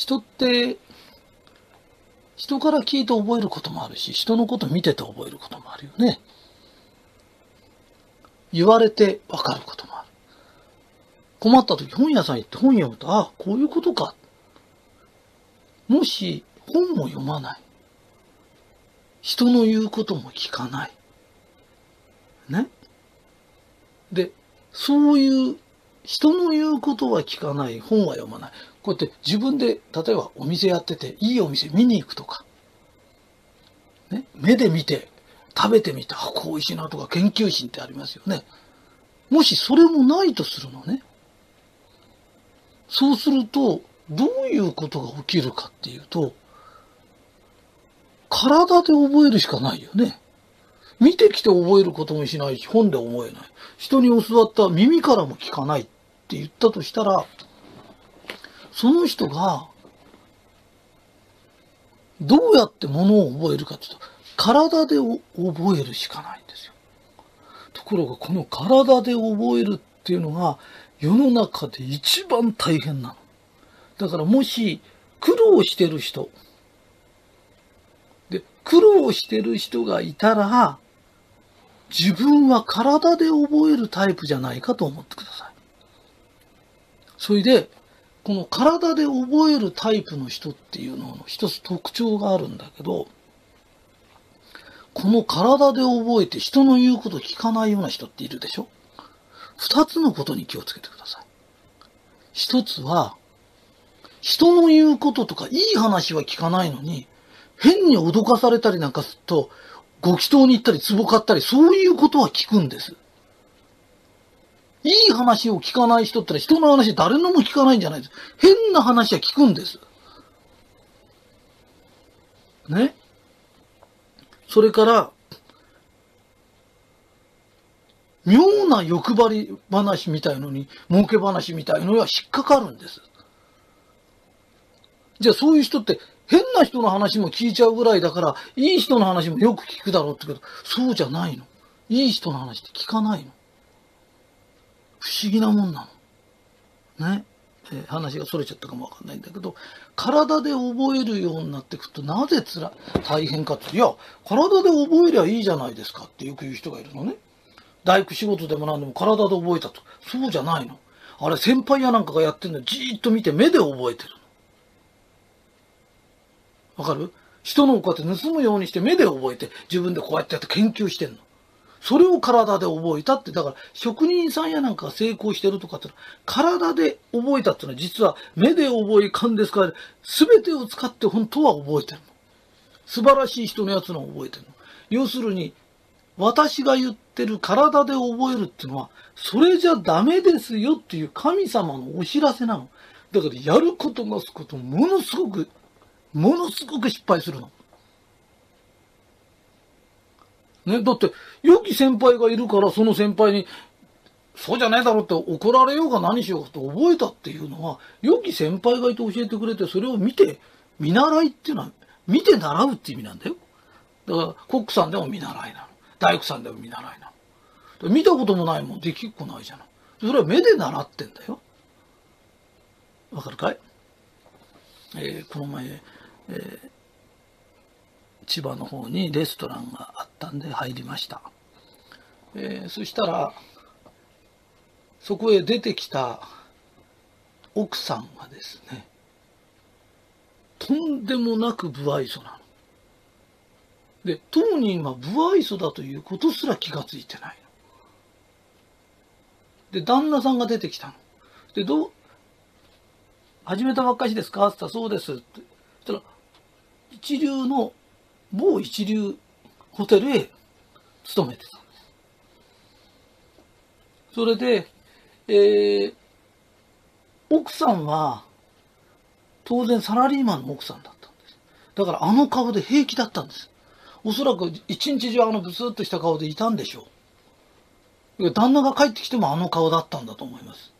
人って、人から聞いて覚えることもあるし、人のこと見てて覚えることもあるよね。言われてわかることもある。困った時本屋さん行って本読むと、あ、こういうことか。もし本も読まない。人の言うことも聞かない。ね。で、そういう人の言うことは聞かない、本は読まない。こうやって自分で、例えばお店やってて、いいお店見に行くとか、ね、目で見て、食べてみて、あ、こう美味しいなとか研究心ってありますよね。もしそれもないとするのね。そうすると、どういうことが起きるかっていうと、体で覚えるしかないよね。見てきて覚えることもしないし、本で覚えない。人に教わった耳からも聞かないって言ったとしたら、その人が、どうやってものを覚えるかっていうと、体で覚えるしかないんですよ。ところが、この体で覚えるっていうのが、世の中で一番大変なの。だからもし、苦労してる人、で、苦労してる人がいたら、自分は体で覚えるタイプじゃないかと思ってください。それで、この体で覚えるタイプの人っていうのの一つ特徴があるんだけど、この体で覚えて人の言うこと聞かないような人っているでしょ？二つのことに気をつけてください。一つは、人の言うこととかいい話は聞かないのに、変に脅かされたりなんかすると、ご祈祷に行ったり壺買ったり、そういうことは聞くんです。いい話を聞かない人ってのは人の話誰のも聞かないんじゃないです。変な話は聞くんです。ね？それから、妙な欲張り話みたいのに、儲け話みたいのには引っかかるんです。じゃあそういう人って変な人の話も聞いちゃうぐらいだから、いい人の話もよく聞くだろうってけど、そうじゃないの。いい人の話って聞かないの。不思議なもんなの。ね。えー話が逸れちゃったかもわかんないんだけど、体で覚えるようになっていくと、なぜつら、大変かって、いや、体で覚えりゃいいじゃないですかってよく言う人がいるのね。大工仕事でも何でも体で覚えたと。そうじゃないの。あれ、先輩やなんかがやってんのじーっと見て目で覚えてる。わかる？人のをこうやって盗むようにして目で覚えて、自分でこうやってやって研究してんの。それを体で覚えたって、だから職人さんやなんかが成功してるとかってのは、体で覚えたってのは実は目で覚え勘ですから、全てを使って本当は覚えてるの。素晴らしい人のやつのを覚えてるの。要するに、私が言ってる体で覚えるっていうのは、それじゃダメですよっていう神様のお知らせなの。だからやることなすことものすごく、ものすごく失敗するの。ね、だって、良き先輩がいるから、その先輩に、そうじゃねえだろって怒られようが何しようかと覚えたっていうのは、良き先輩がいて教えてくれて、それを見て、見習いっていうのは、見て習うっていう意味なんだよ。だから、コックさんでも見習いなの。大工さんでも見習いなの。見たこともないもん、できっこないじゃない。それは目で習ってんだよ。わかるかい？えーこの前、えー千葉の方にレストランがあったんで入りました。えーそしたら、そこへ出てきた奥さんがですね、とんでもなく不愛想なの。で、当人は不愛想だということすら気がついてない。で、旦那さんが出てきたの。で、どう、始めたばっかしですか？って言ったら、そうですって。そしたら、一流の某一流ホテルへ勤めてたんです。それで、えー奥さんは、当然サラリーマンの奥さんだったんです。だからあの顔で平気だったんです。おそらく一日中あのブスッとした顔でいたんでしょう。旦那が帰ってきてもあの顔だったんだと思います。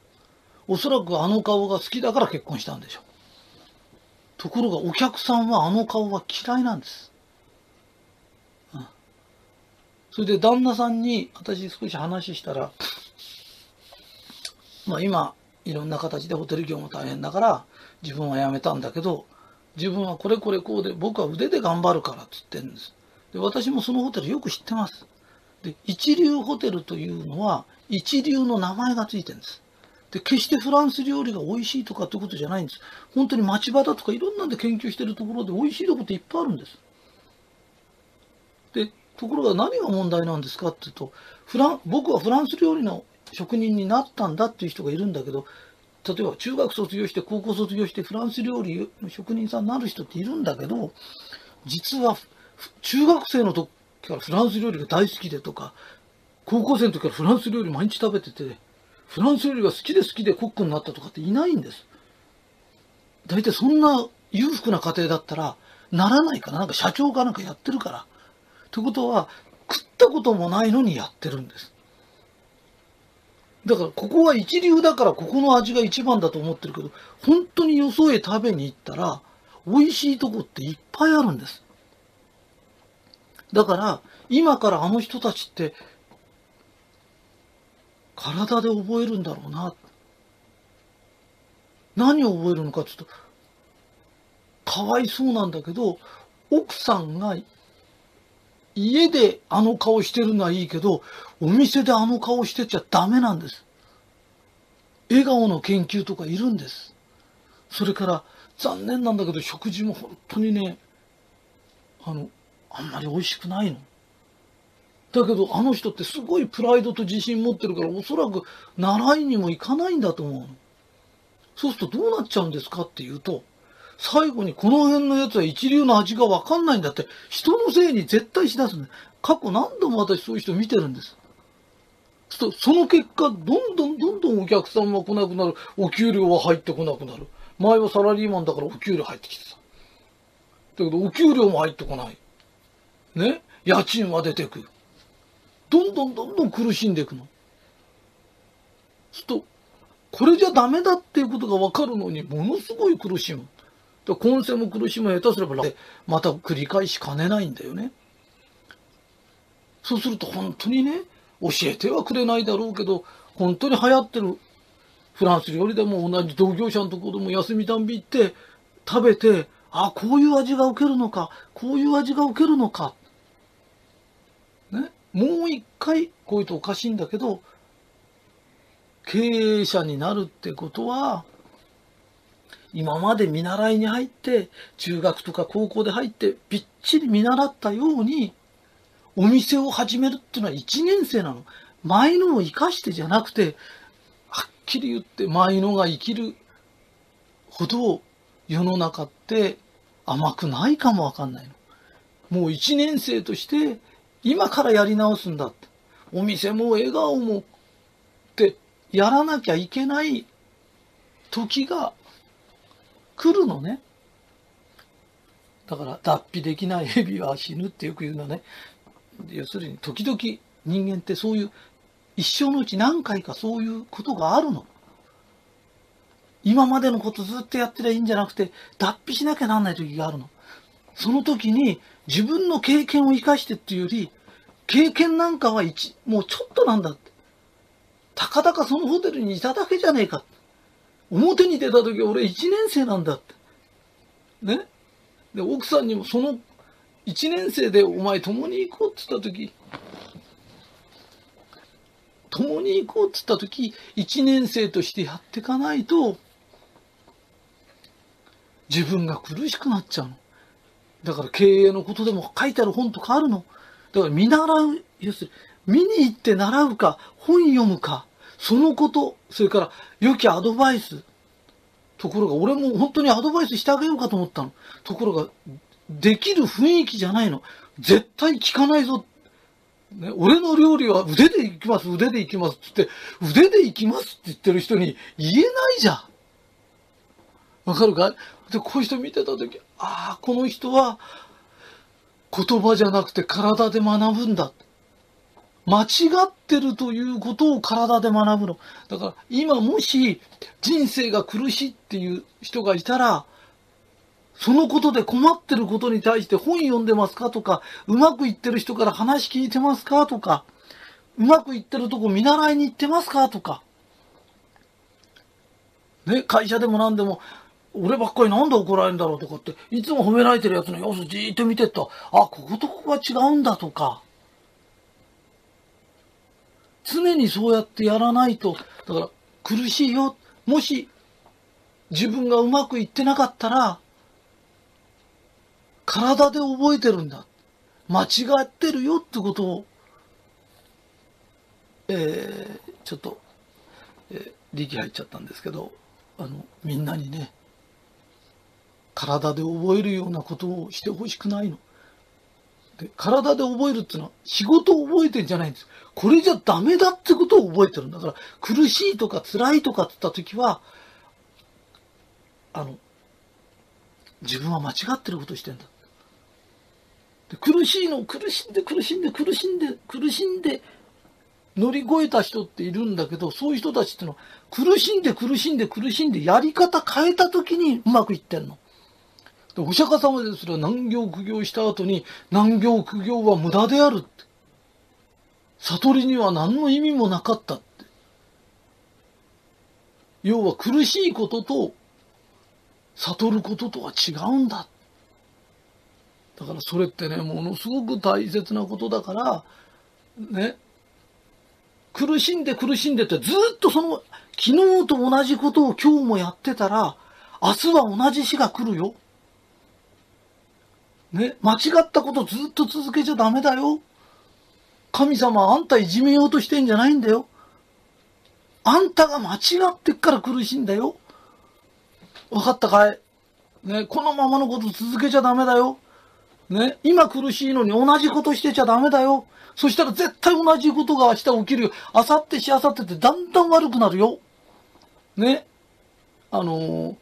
おそらくあの顔が好きだから結婚したんでしょう。ところがお客さんはあの顔は嫌いなんです。それで旦那さんに私少し話したら、まあ今、いろんな形でホテル業も大変だから自分は辞めたんだけど自分はこれこれこうで僕は腕で頑張るからって言ってるんです。で私もそのホテルよく知ってます。で一流ホテルというのは一流の名前がついてるんです。で決してフランス料理が美味しいとかってことじゃないんです。本当に町場だとかいろんなんで研究してるところで美味しいとこっていっぱいあるんです。でところが何が問題なんですかっていうとフラン僕はフランス料理の職人になったんだっていう人がいるんだけど例えば中学卒業して高校卒業してフランス料理の職人さんになる人っているんだけど実は中学生の時からフランス料理が大好きでとか高校生の時からフランス料理毎日食べててフランス料理が好きで好きでコックになったとかっていないんです。大体そんな裕福な家庭だったらならないからなんか社長かなんかやってるから。ということは食ったこともないのにやってるんです。だからここは一流だからここの味が一番だと思ってるけど、本当によそへ食べに行ったら、美味しいとこっていっぱいあるんです。だから、今からあの人たちって、体で覚えるんだろうな。何を覚えるのかちょっと、かわいそうなんだけど、奥さんが家であの顔してるのはいいけど、お店であの顔してちゃダメなんです。笑顔の研究とかいるんです。それから残念なんだけど食事も本当にね、あの、あんまり美味しくないの。だけどあの人ってすごいプライドと自信持ってるからおそらく習いにも行かないんだと思う。そうするとどうなっちゃうんですかっていうと、最後にこの辺のやつは一流の味がわかんないんだって、人のせいに絶対しだすんだ。過去何度も私そういう人見てるんです。その結果、どんどんどんどんお客さんは来なくなる。お給料は入ってこなくなる。前はサラリーマンだからお給料入ってきてた。だけどお給料も入ってこない。ね？家賃は出てくる。どんどんどんどん苦しんでいくの。すると、これじゃダメだっていうことがわかるのに、ものすごい苦しむ。今世も苦しむ下手すればまた繰り返しかねないんだよね。そうすると本当にね、教えてはくれないだろうけど、本当に流行ってるフランス料理でも同じ同業者のところでも休みたんび行って食べて、あ、こういう味が受けるのか、こういう味が受けるのか。ね。もう一回、こういうとおかしいんだけど、経営者になるってことは、今まで見習いに入って、中学とか高校で入って、びっちり見習ったように、お店を始めるっていうのは1年生なの。前のを生かしてじゃなくて、はっきり言って前のが生きるほど世の中って甘くないかもわかんないの。もう1年生として今からやり直すんだって。お店も笑顔もってやらなきゃいけない時が来るのね。だから脱皮できない蛇は死ぬってよく言うのね。要するに時々人間ってそういう一生のうち何回かそういうことがあるの。今までのことずっとやってりゃいいんじゃなくて脱皮しなきゃなんない時があるの。その時に自分の経験を生かしてっていうより経験なんかは一もうちょっとなんだって。たかだかそのホテルにいただけじゃねえか。表に出た時俺1年生なんだって。ね？で、奥さんにもその1年生でお前共に行こうって言った時、共に行こうって言った時、1年生としてやっていかないと、自分が苦しくなっちゃうの。だから経営のことでも書いてある本とかあるの？だから見習う、要するに、見に行って習うか、本読むか、そのこと、それから良きアドバイス。ところが、俺も本当にアドバイスしてあげようかと思ったの。ところが、できる雰囲気じゃないの。絶対聞かないぞ。ね、俺の料理は腕で行きます、腕で行きますって言って、腕で行きますって言ってる人に言えないじゃん。わかるか？で、こういう人見てたとき、ああ、この人は言葉じゃなくて体で学ぶんだ。間違ってるということを体で学ぶの。だから今もし人生が苦しいっていう人がいたら、そのことで困ってることに対して本読んでますかとか、うまくいってる人から話聞いてますかとか、うまくいってるとこ見習いに行ってますかとか、ね、会社でも何でも、俺ばっかりなんで怒られるんだろうとかって、いつも褒められてるやつの様子じーっと見てった。あ、こことここが違うんだとか。常にそうやってやらないと、だから苦しいよ。もし自分がうまくいってなかったら、体で覚えてるんだ。間違ってるよってことを、えー、ちょっと、えー、力入っちゃったんですけど、あの、みんなにね、体で覚えるようなことをしてほしくないの。で体で覚えるっていうのは仕事を覚えてんじゃないんです。これじゃダメだってことを覚えてるんだから、苦しいとか辛いとかって言った時は、あの、自分は間違ってることしてんだ。で苦しいの苦しんで苦しんで苦しんで苦しんで乗り越えた人っているんだけど、そういう人たちってのは苦しんで苦しんで苦しんでやり方変えた時にうまくいってんの。お釈迦様ですら難行苦行した後に難行苦行は無駄であるって。悟りには何の意味もなかったって。要は苦しいことと悟ることとは違うんだ。だからそれってね、ものすごく大切なことだから、ね、苦しんで苦しんでってずっとその昨日と同じことを今日もやってたら、明日は同じ日が来るよ。ね、間違ったことずっと続けちゃダメだよ。神様あんたいじめようとしてんじゃないんだよ。あんたが間違ってっから苦しいんだよ。わかったかい？ね、このままのこと続けちゃダメだよ。ね、今苦しいのに同じことしてちゃダメだよ。そしたら絶対同じことが明日起きるよ。明後日し明後日ってだんだん悪くなるよ。ね。あのー、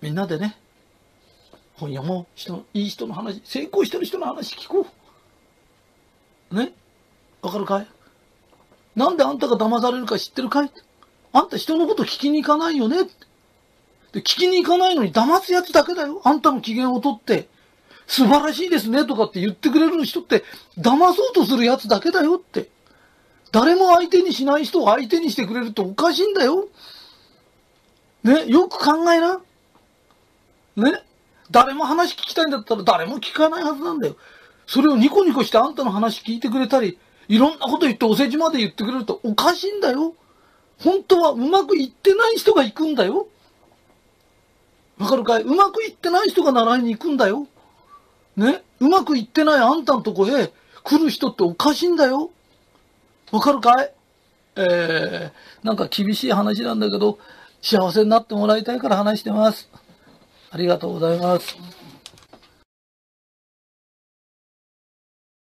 みんなでね、本屋も人いい人の話、成功してる人の話聞こう。ね？わかるかい？なんであんたが騙されるか知ってるかい？あんた人のこと聞きに行かないよね？で、聞きに行かないのに騙すやつだけだよ。あんたの機嫌を取って。素晴らしいですねとかって言ってくれる人って騙そうとするやつだけだよって。誰も相手にしない人を相手にしてくれるっておかしいんだよ。ね、よく考えな。ね？誰も話聞きたいんだったら誰も聞かないはずなんだよ。それをニコニコしてあんたの話聞いてくれたり、いろんなこと言ってお世辞まで言ってくれるとおかしいんだよ。本当はうまくいってない人が行くんだよ。わかるかい？うまくいってない人が習いに行くんだよ。ね？うまくいってないあんたのとこへ来る人っておかしいんだよ。わかるかい？えー、なんか厳しい話なんだけど、幸せになってもらいたいから話してます。ありがとうございます。